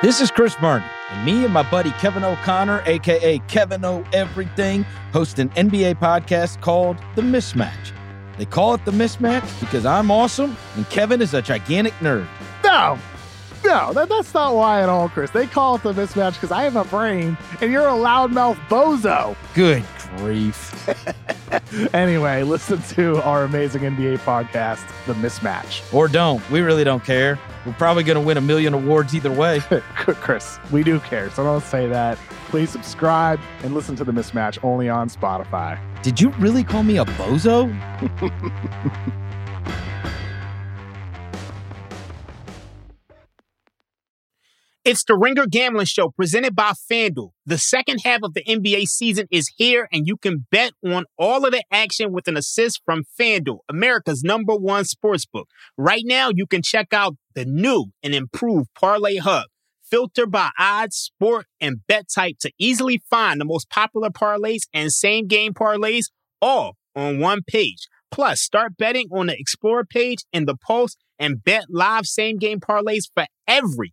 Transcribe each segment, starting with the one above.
This is Chris Vernon, and me and my buddy Kevin O'Connor, aka Kevin O Everything, host an NBA podcast called The Mismatch. They call it The Mismatch because I'm awesome and Kevin is a gigantic nerd. No, no, that, that's not why at all, Chris. They call it the mismatch because I have a brain and you're a loudmouth bozo. Good grief. anyway, listen to our amazing NBA podcast, The Mismatch. Or don't. We really don't care. We're probably going to win a million awards either way. Chris, we do care, so don't say that. Please subscribe and listen to The Mismatch only on Spotify. Did you really call me a bozo? It's the Ringer Gambling Show presented by FanDuel. The second half of the NBA season is here, and you can bet on all of the action with an assist from FanDuel, America's number one sportsbook. Right now, you can check out the new and improved Parlay Hub. Filter by odds, sport, and bet type to easily find the most popular parlays and same game parlays all on one page. Plus, start betting on the Explore page in the Post and bet live same game parlays for every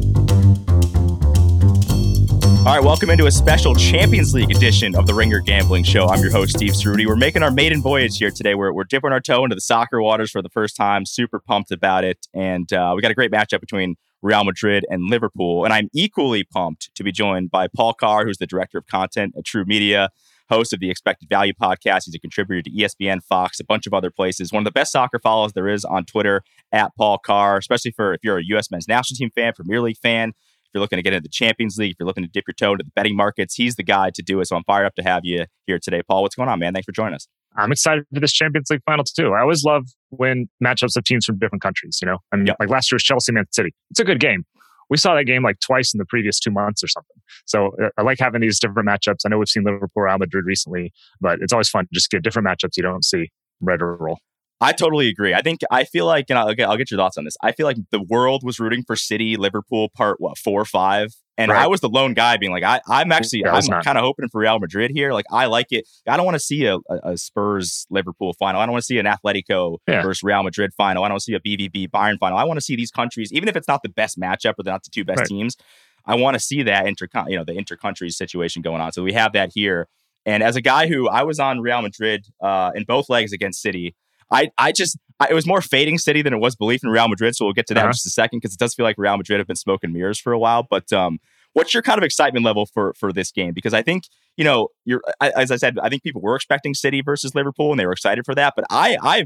All right, welcome into a special Champions League edition of the Ringer Gambling Show. I'm your host, Steve Ceruti. We're making our maiden voyage here today. We're, we're dipping our toe into the soccer waters for the first time. Super pumped about it. And uh, we got a great matchup between Real Madrid and Liverpool. And I'm equally pumped to be joined by Paul Carr, who's the director of content at True Media, host of the Expected Value podcast. He's a contributor to ESPN, Fox, a bunch of other places. One of the best soccer follows there is on Twitter at Paul Carr, especially for if you're a U.S. men's national team fan, Premier League fan you're looking to get into the Champions League, if you're looking to dip your toe into the betting markets, he's the guy to do it. So I'm fired up to have you here today. Paul, what's going on, man? Thanks for joining us. I'm excited for this Champions League final too. I always love when matchups of teams from different countries, you know, I mean, yep. like last year's Chelsea Man City. It's a good game. We saw that game like twice in the previous two months or something. So uh, I like having these different matchups. I know we've seen Liverpool, Real Madrid recently, but it's always fun to just get different matchups you don't see red or roll. I totally agree. I think I feel like, and I'll, I'll get your thoughts on this. I feel like the world was rooting for City, Liverpool, part what four or five, and right. I was the lone guy being like, I, I'm actually, yeah, I'm kind of hoping for Real Madrid here. Like, I like it. I don't want to see a, a, Spurs Liverpool final. I don't want to see an Atletico yeah. versus Real Madrid final. I don't want to see a BVB Bayern final. I want to see these countries, even if it's not the best matchup or they're not the two best right. teams. I want to see that inter, you know, the inter countries situation going on. So we have that here. And as a guy who I was on Real Madrid uh, in both legs against City, I, I just, I, it was more fading City than it was belief in Real Madrid. So we'll get to that uh-huh. in just a second because it does feel like Real Madrid have been smoking mirrors for a while. But um, what's your kind of excitement level for for this game? Because I think you know, you're as I said, I think people were expecting City versus Liverpool and they were excited for that. But I, I,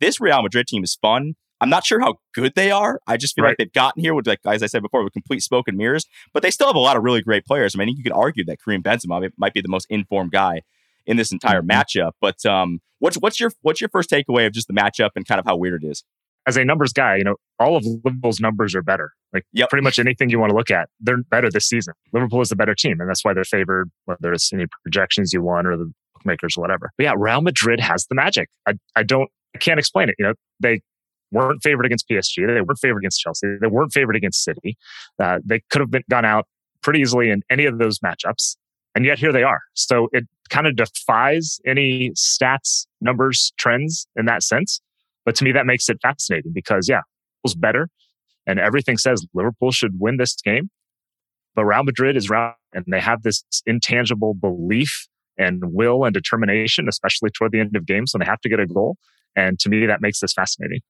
this Real Madrid team is fun. I'm not sure how good they are. I just feel right. like they've gotten here with, like as I said before, with complete smoke and mirrors. But they still have a lot of really great players. I mean, you could argue that Karim Benzema might be the most informed guy in this entire mm-hmm. matchup. But um, what's what's your what's your first takeaway of just the matchup and kind of how weird it is? As a numbers guy, you know, all of Liverpool's numbers are better. Like yep. pretty much anything you want to look at, they're better this season. Liverpool is the better team, and that's why they're favored, whether it's any projections you want or the bookmakers or whatever. But yeah, Real Madrid has the magic. I, I don't, I can't explain it. You know, they weren't favored against PSG. They weren't favored against Chelsea. They weren't favored against City. Uh, they could have been gone out pretty easily in any of those matchups. And yet here they are. So it kind of defies any stats, numbers, trends in that sense. But to me, that makes it fascinating because yeah, was better and everything says Liverpool should win this game. But Real Madrid is round and they have this intangible belief and will and determination, especially toward the end of games when they have to get a goal. And to me, that makes this fascinating.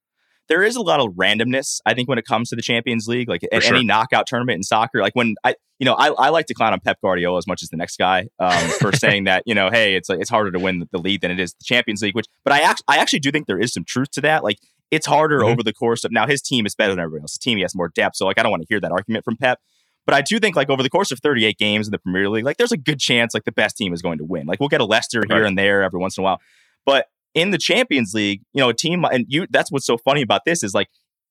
There is a lot of randomness, I think, when it comes to the Champions League, like at sure. any knockout tournament in soccer. Like when I, you know, I, I like to clown on Pep Guardiola as much as the next guy um, for saying that, you know, hey, it's like, it's harder to win the league than it is the Champions League. Which, but I actually, I actually do think there is some truth to that. Like it's harder mm-hmm. over the course of now his team is better than everybody else's team. He has more depth, so like I don't want to hear that argument from Pep. But I do think like over the course of 38 games in the Premier League, like there's a good chance like the best team is going to win. Like we'll get a Leicester right. here and there every once in a while. But in the Champions League, you know, a team and you that's what's so funny about this is like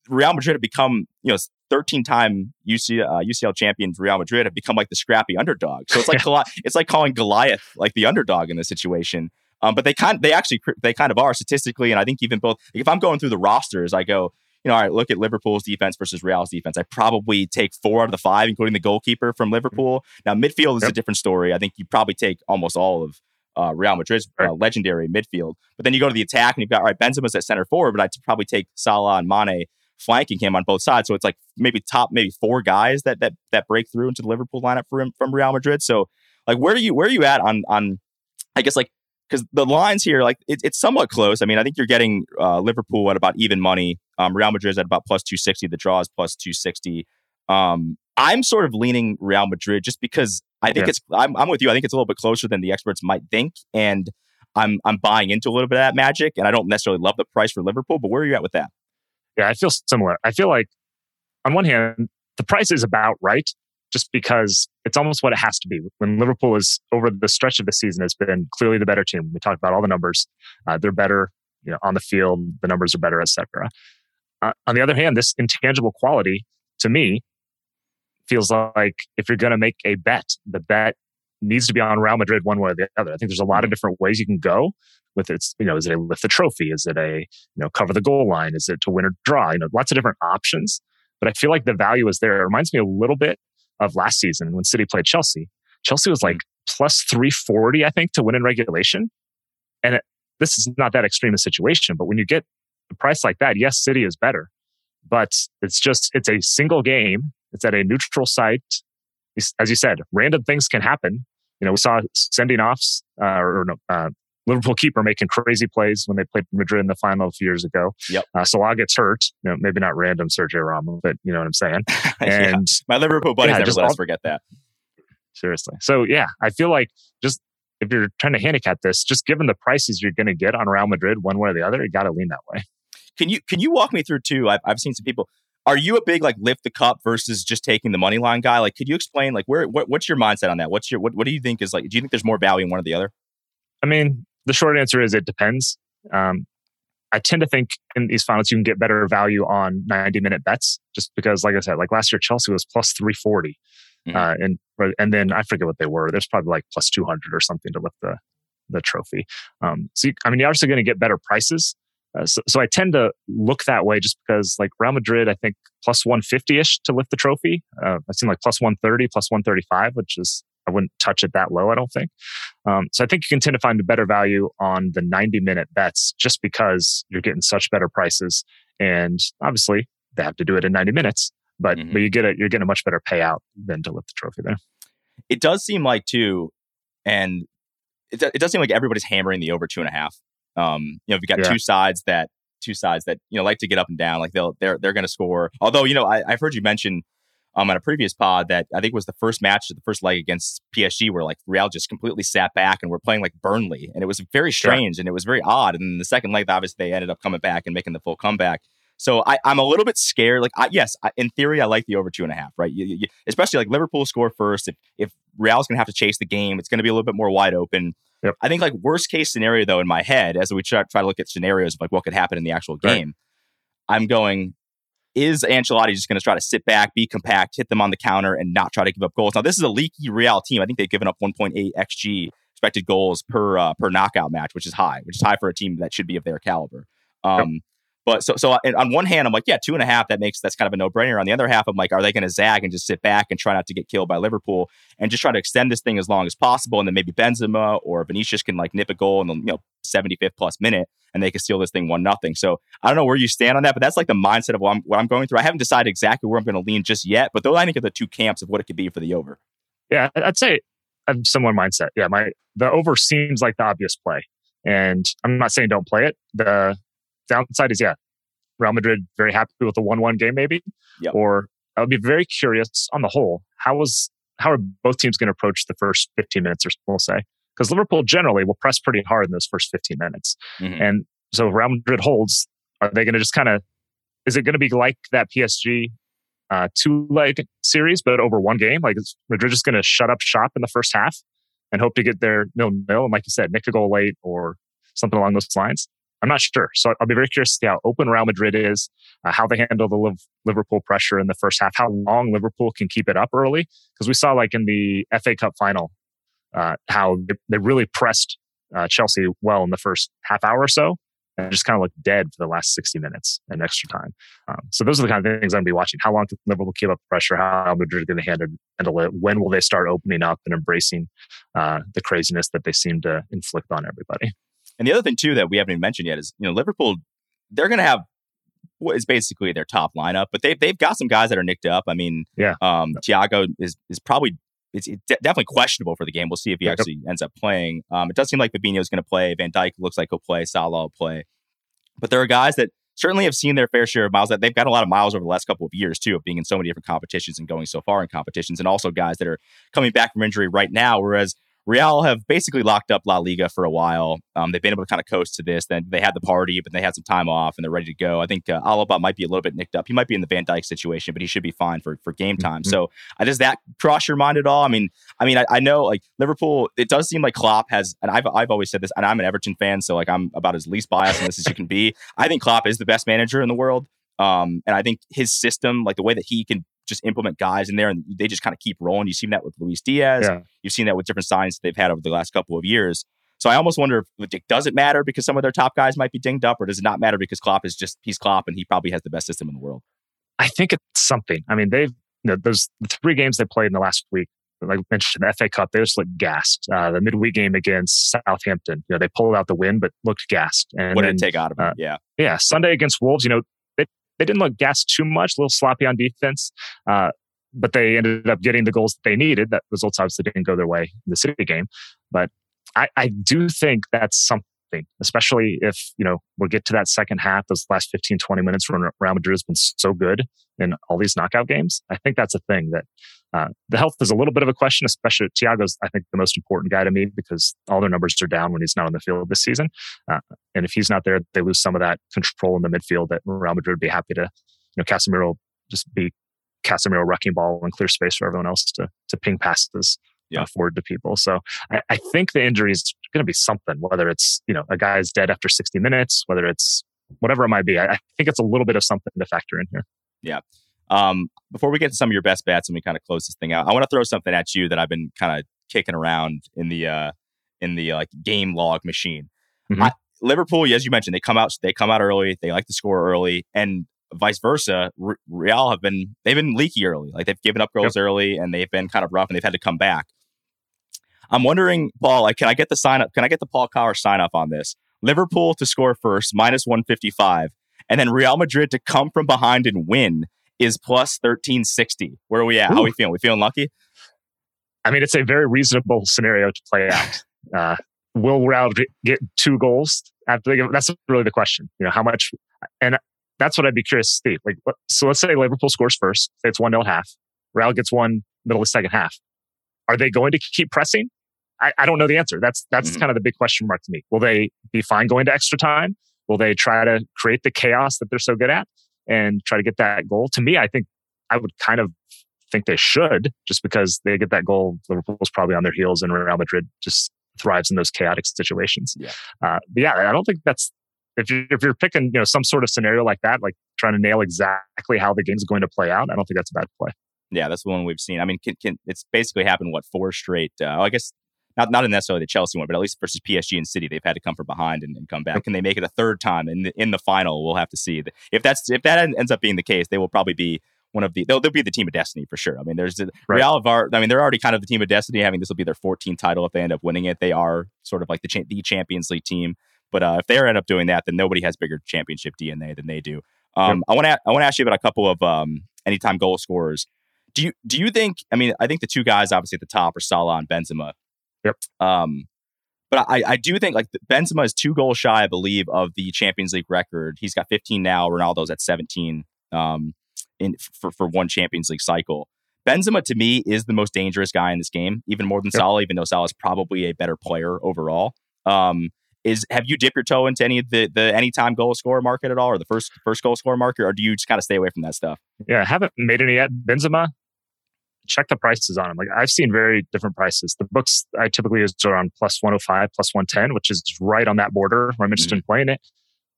Real Madrid have become, you know, 13 time UC, uh, UCL champions Real Madrid have become like the scrappy underdog. So it's like it's like calling Goliath like the underdog in this situation. Um, but they kind they actually they kind of are statistically, and I think even both. Like if I'm going through the rosters, I go, you know, all right, look at Liverpool's defense versus Real's defense. I probably take four out of the five, including the goalkeeper from Liverpool. Now midfield is yep. a different story. I think you probably take almost all of uh, Real Madrid's uh, legendary midfield. But then you go to the attack and you've got all right, Benzema's at center forward, but I'd probably take Salah and Mane flanking him on both sides. So it's like maybe top maybe four guys that that that break through into the Liverpool lineup for him from Real Madrid. So like where are you where are you at on on I guess like because the lines here like it, it's somewhat close. I mean I think you're getting uh, Liverpool at about even money. Um, Real Madrid's at about plus two sixty. The draw is plus two sixty. Um, I'm sort of leaning Real Madrid just because I think yeah. it's I'm, I'm with you. I think it's a little bit closer than the experts might think, and I'm I'm buying into a little bit of that magic. And I don't necessarily love the price for Liverpool, but where are you at with that? Yeah, I feel similar. I feel like on one hand, the price is about right, just because it's almost what it has to be. When Liverpool is over the stretch of the season has been clearly the better team. We talked about all the numbers; uh, they're better, you know, on the field. The numbers are better, etc. Uh, on the other hand, this intangible quality to me feels like if you're going to make a bet, the bet needs to be on Real Madrid one way or the other. I think there's a lot of mm-hmm. different ways you can go with it. You know, is it a lift the trophy? Is it a you know cover the goal line? Is it to win or draw? You know, lots of different options. But I feel like the value is there. It reminds me a little bit of last season when City played Chelsea. Chelsea was like plus 340, I think, to win in regulation. And it, this is not that extreme a situation, but when you get a price like that, yes, City is better, but it's just, it's a single game. It's at a neutral site. As you said, random things can happen. You know, we saw sending offs, uh, or no, uh, Liverpool keeper making crazy plays when they played Madrid in the final a few years ago. Yep. Uh, Salah gets hurt. You know, maybe not random Sergio Ramos, but you know what I'm saying. And yeah. my Liverpool buddies yeah, never let all, us forget that. Seriously. So yeah, I feel like just if you're trying to handicap this, just given the prices you're going to get on Real Madrid, one way or the other, you got to lean that way. Can you can you walk me through too? I've, I've seen some people. Are you a big like lift the cup versus just taking the money line guy? Like, could you explain like where what, what's your mindset on that? What's your what, what do you think is like? Do you think there's more value in one or the other? I mean, the short answer is it depends. Um, I tend to think in these finals you can get better value on 90 minute bets just because, like I said, like last year Chelsea was plus 340. Mm-hmm. Uh, and and then I forget what they were. There's probably like plus 200 or something to lift the the trophy. Um, so you, I mean, you're obviously going to get better prices. Uh, so, so I tend to look that way just because, like Real Madrid, I think plus 150 ish to lift the trophy. Uh, I've seen like plus 130, plus 135, which is I wouldn't touch it that low, I don't think. Um, so I think you can tend to find a better value on the 90 minute bets just because you're getting such better prices. And obviously, they have to do it in 90 minutes, but, mm-hmm. but you get it, you're getting a much better payout than to lift the trophy there. It does seem like, too, and it, it does seem like everybody's hammering the over two and a half. Um, you know, we've got yeah. two sides that two sides that you know like to get up and down. Like they'll they're they're going to score. Although you know, I, have heard you mention um, on a previous pod that I think was the first match, the first leg against PSG, where like Real just completely sat back and we're playing like Burnley, and it was very strange and it was very odd. And then the second leg, obviously, they ended up coming back and making the full comeback. So I, am a little bit scared. Like, I, yes, I, in theory, I like the over two and a half, right? You, you, especially like Liverpool score first. If if Real's going to have to chase the game, it's going to be a little bit more wide open. Yep. I think like worst case scenario though in my head, as we try, try to look at scenarios of like what could happen in the actual game, right. I'm going is Ancelotti just going to try to sit back, be compact, hit them on the counter, and not try to give up goals? Now, this is a leaky Real team. I think they've given up 1.8 xG expected goals per uh, per knockout match, which is high, which is high for a team that should be of their caliber. Um, yep. But so, so on one hand, I'm like, yeah, two and a half. That makes that's kind of a no brainer. On the other half, I'm like, are they going to zag and just sit back and try not to get killed by Liverpool and just try to extend this thing as long as possible? And then maybe Benzema or Vinicius can like nip a goal in the you know 75th plus minute and they can steal this thing one nothing. So I don't know where you stand on that, but that's like the mindset of what I'm, what I'm going through. I haven't decided exactly where I'm going to lean just yet, but those I think are the two camps of what it could be for the over. Yeah, I'd say I'm similar mindset. Yeah, my the over seems like the obvious play, and I'm not saying don't play it. The downside is yeah, Real Madrid very happy with the one-one game, maybe, yep. or I would be very curious on the whole. How was how are both teams going to approach the first 15 minutes, or so we'll say? Because Liverpool generally will press pretty hard in those first 15 minutes, mm-hmm. and so if Real Madrid holds, are they going to just kind of? Is it going to be like that PSG uh, two leg series, but over one game? Like is Madrid just going to shut up shop in the first half and hope to get their nil nil? And like you said, nick a goal late or something along those lines. I'm not sure. So I'll be very curious to see how open Real Madrid is, uh, how they handle the Liverpool pressure in the first half, how long Liverpool can keep it up early. Because we saw, like in the FA Cup final, uh, how they really pressed uh, Chelsea well in the first half hour or so and just kind of looked dead for the last 60 minutes and extra time. Um, so those are the kind of things I'm going to be watching. How long can Liverpool keep up pressure? How Madrid going to handle, handle it? When will they start opening up and embracing uh, the craziness that they seem to inflict on everybody? And the other thing too that we haven't even mentioned yet is, you know, Liverpool, they're going to have what is basically their top lineup, but they've they've got some guys that are nicked up. I mean, yeah, um, Thiago is is probably it's, it's definitely questionable for the game. We'll see if he actually ends up playing. Um, it does seem like Fabinho is going to play. Van Dijk looks like he'll play. Salah will play. But there are guys that certainly have seen their fair share of miles. That they've got a lot of miles over the last couple of years too, of being in so many different competitions and going so far in competitions, and also guys that are coming back from injury right now. Whereas Real have basically locked up La Liga for a while. Um, they've been able to kind of coast to this. Then they had the party, but they had some time off and they're ready to go. I think uh, Alaba might be a little bit nicked up. He might be in the Van Dijk situation, but he should be fine for for game time. Mm-hmm. So uh, does that cross your mind at all? I mean, I mean, I, I, know like Liverpool. It does seem like Klopp has, and I've I've always said this, and I'm an Everton fan, so like I'm about as least biased in this as you can be. I think Klopp is the best manager in the world. Um, and I think his system, like the way that he can just implement guys in there and they just kind of keep rolling. You've seen that with Luis Diaz. Yeah. You've seen that with different signs they've had over the last couple of years. So I almost wonder if it does it matter because some of their top guys might be dinged up, or does it not matter because Klopp is just he's Klopp and he probably has the best system in the world? I think it's something. I mean, they've you know, those the three games they played in the last week. Like I mentioned, the FA Cup, they just looked gassed. Uh, the midweek game against Southampton, you know, they pulled out the win, but looked gassed. And what did it take out of them? Uh, yeah, yeah. Sunday against Wolves, you know, they, didn't look gassed too much, a little sloppy on defense. Uh, but they ended up getting the goals that they needed. That results obviously didn't go their way in the City game. But I, I do think that's something, especially if, you know, we'll get to that second half, those last 15, 20 minutes when Real Madrid has been so good in all these knockout games. I think that's a thing that uh, the health is a little bit of a question, especially Thiago's, I think, the most important guy to me because all their numbers are down when he's not on the field this season. Uh, and if he's not there, they lose some of that control in the midfield that Real Madrid would be happy to, you know, Casemiro just be Casemiro wrecking ball and clear space for everyone else to to ping passes yeah. uh, forward to people. So I, I think the injury is going to be something, whether it's you know a guy's dead after 60 minutes, whether it's whatever it might be. I, I think it's a little bit of something to factor in here. Yeah. Um, before we get to some of your best bets and we kind of close this thing out, I want to throw something at you that I've been kind of kicking around in the uh, in the like game log machine. Mm-hmm. I, Liverpool, as you mentioned, they come out they come out early. They like to score early, and vice versa, Real have been they've been leaky early. Like they've given up goals yep. early and they've been kind of rough and they've had to come back. I'm wondering, Paul, like, can I get the sign up? Can I get the Paul Carr sign up on this? Liverpool to score first, minus 155, and then Real Madrid to come from behind and win is plus 1360. Where are we at? Ooh. How are we feeling? We feeling lucky? I mean, it's a very reasonable scenario to play out. Uh, will Real get two goals after That's really the question. You know, how much? And that's what I'd be curious to see. Like, so let's say Liverpool scores first. It's one 0 half. Real gets one middle of the second half. Are they going to keep pressing? I, I don't know the answer. That's that's mm-hmm. kind of the big question mark to me. Will they be fine going to extra time? Will they try to create the chaos that they're so good at and try to get that goal? To me, I think I would kind of think they should, just because they get that goal. Liverpool's probably on their heels, and Real Madrid just thrives in those chaotic situations. Yeah. Uh, but yeah, I don't think that's if you're, if you're picking you know some sort of scenario like that, like trying to nail exactly how the game's going to play out, I don't think that's a bad play. Yeah, that's the one we've seen. I mean, can, can, it's basically happened what four straight. Uh, I guess not not necessarily the Chelsea one, but at least versus PSG and City, they've had to come from behind and, and come back. Can they make it a third time in the, in the final? We'll have to see. If that's if that ends up being the case, they will probably be one of the they'll, they'll be the team of destiny for sure. I mean, there's right. Real Var. I mean, they're already kind of the team of destiny. Having this will be their 14th title if they end up winning it. They are sort of like the cha- the Champions League team. But uh, if they end up doing that, then nobody has bigger championship DNA than they do. Um, yep. I want to I want to ask you about a couple of um, anytime goal scorers. Do you do you think? I mean, I think the two guys obviously at the top are Salah and Benzema. Yep. Um, But I, I do think like Benzema is two goals shy, I believe, of the Champions League record. He's got 15 now. Ronaldo's at 17 um, in for, for one Champions League cycle. Benzema to me is the most dangerous guy in this game, even more than yep. Salah, even though Salah is probably a better player overall. Um, is have you dipped your toe into any of the the anytime goal scorer market at all, or the first first goal scorer market, or do you just kind of stay away from that stuff? Yeah, I haven't made any yet. Benzema, check the prices on them. Like I've seen very different prices. The books I typically use are on plus 105, plus 110, which is right on that border where I'm interested mm-hmm. in playing it.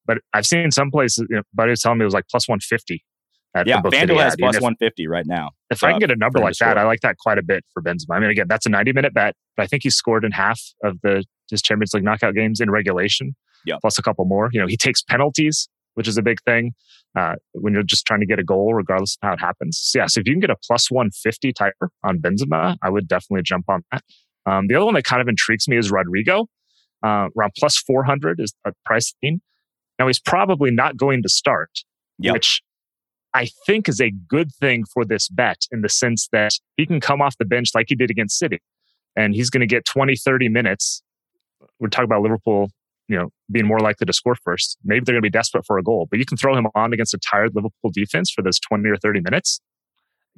But I've seen some places, you know, buddy was telling me it was like plus 150. yeah, FanDuel has plus 150 right now. If uh, I can get a number like that, I like that quite a bit for Benzema. I mean, again, that's a 90 minute bet, but I think he scored in half of the his Champions League knockout games in regulation, yep. plus a couple more. You know, he takes penalties, which is a big thing uh, when you're just trying to get a goal, regardless of how it happens. So, yeah, so if you can get a plus 150 type on Benzema, I would definitely jump on that. Um, the other one that kind of intrigues me is Rodrygo. Uh, around plus 400 is a price thing. Now, he's probably not going to start, yep. which I think is a good thing for this bet in the sense that he can come off the bench like he did against City and he's going to get 20, 30 minutes. We're talking about Liverpool you know, being more likely to score first. Maybe they're going to be desperate for a goal, but you can throw him on against a tired Liverpool defense for those 20 or 30 minutes,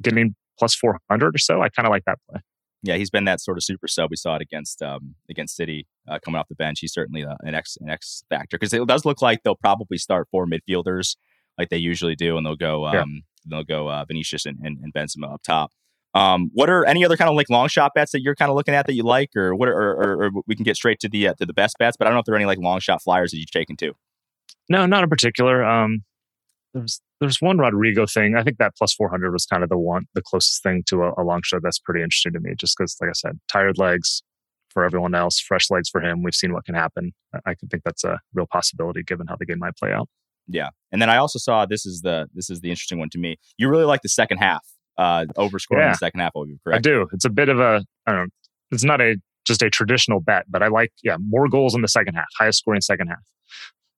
getting plus 400 or so. I kind of like that play. Yeah, he's been that sort of super sub. We saw it against um, against City uh, coming off the bench. He's certainly uh, an X an X factor because it does look like they'll probably start four midfielders like they usually do, and they'll go um, yeah. they'll go uh, Vinicius and, and, and Benzema up top. Um, what are any other kind of like long shot bets that you're kind of looking at that you like, or what? Are, or, or, or we can get straight to the uh, to the best bets, but I don't know if there are any like long shot flyers that you've taken too. No, not in particular. Um, there's there's one Rodrygo thing. I think that plus 400 was kind of the one, the closest thing to a, a long shot that's pretty interesting to me. Just because, like I said, tired legs for everyone else, fresh legs for him. We've seen what can happen. I, I could think that's a real possibility given how the game might play out. Yeah, and then I also saw this is the this is the interesting one to me. You really like the second half uh, overscoring yeah, in the second half. Will be correct. I do. It's a bit of a. I don't. know. It's not a just a traditional bet, but I like yeah more goals in the second half, highest scoring second half.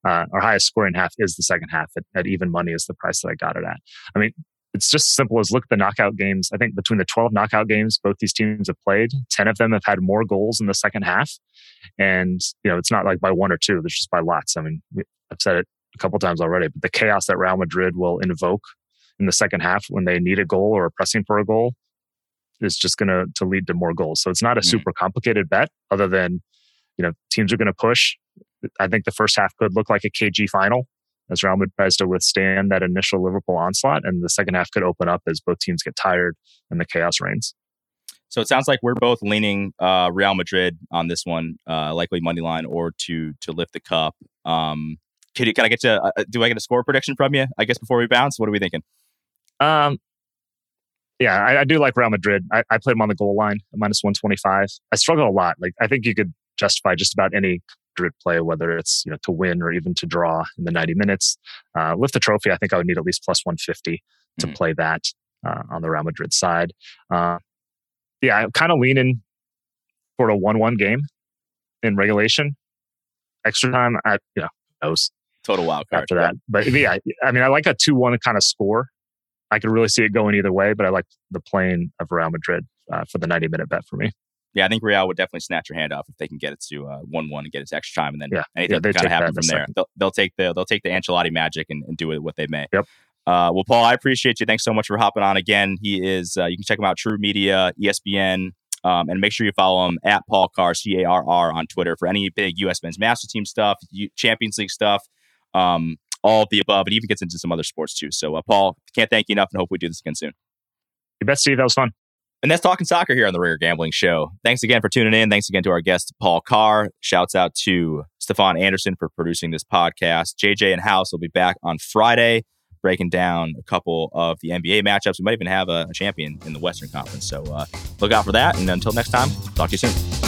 Uh, our highest scoring half is the second half at, at even money is the price that I got it at. I mean, it's just simple as look at the knockout games. I think between the 12 knockout games both these teams have played, 10 of them have had more goals in the second half. And, you know, it's not like by one or two, there's just by lots. I mean, I've said it a couple times already, but the chaos that Real Madrid will invoke in the second half when they need a goal or are pressing for a goal is just going to to lead to more goals. So it's not a mm. super complicated bet other than, you know, teams are going to push. I think the first half could look like a KG final as Real Madrid tries to withstand that initial Liverpool onslaught. And the second half could open up as both teams get tired and the chaos reigns. So it sounds like we're both leaning uh, Real Madrid on this one, uh, likely money line or to to lift the cup. Um, can, you, can I get to? Uh, do I get a score prediction from you? I guess before we bounce, what are we thinking? Um, yeah, I, I, do like Real Madrid. I, I played them on the goal line at minus 125. I struggle a lot. Like, I think you could justify just about any Madrid play, whether it's you know to win or even to draw in the 90 minutes. Uh, lift the trophy, I think I would need at least plus 150 to mm. play that uh, on the Real Madrid side. Uh, yeah, I'm kind of leaning for a 1 1 game in regulation. Extra time, I, you know, knows. Total wild card. After that. But yeah, I mean, I like a 2 1 kind of score. I could really see it going either way, but I like the playing of Real Madrid uh, for the 90 minute bet for me. Yeah, I think Real would definitely snatch your hand off if they can get it to uh, one one and get it to extra time, and then yeah. anything yeah, kind of happen from there. They'll, they'll, take the they'll take the Ancelotti magic and, and do it what they may. Yep. Uh, well, Paul, I appreciate you. Thanks so much for hopping on again. He is. Uh, you can check him out. True Media, ESPN, um, and make sure you follow him at Paul Carr C A R R on Twitter for any big U.S. Men's Master Team stuff, Champions League stuff. Um, all of the above. It even gets into some other sports too. So, uh, Paul, can't thank you enough and hope we do this again soon. You bet, Steve. That was fun. And that's Talking Soccer here on the Ringer Gambling Show. Thanks again for tuning in. Thanks again to our guest, Paul Carr. Shouts out to Stefan Anderson for producing this podcast. JJ and House will be back on Friday, breaking down a couple of the NBA matchups. We might even have a, a champion in the Western Conference. So uh, look out for that. And until next time, talk to you soon.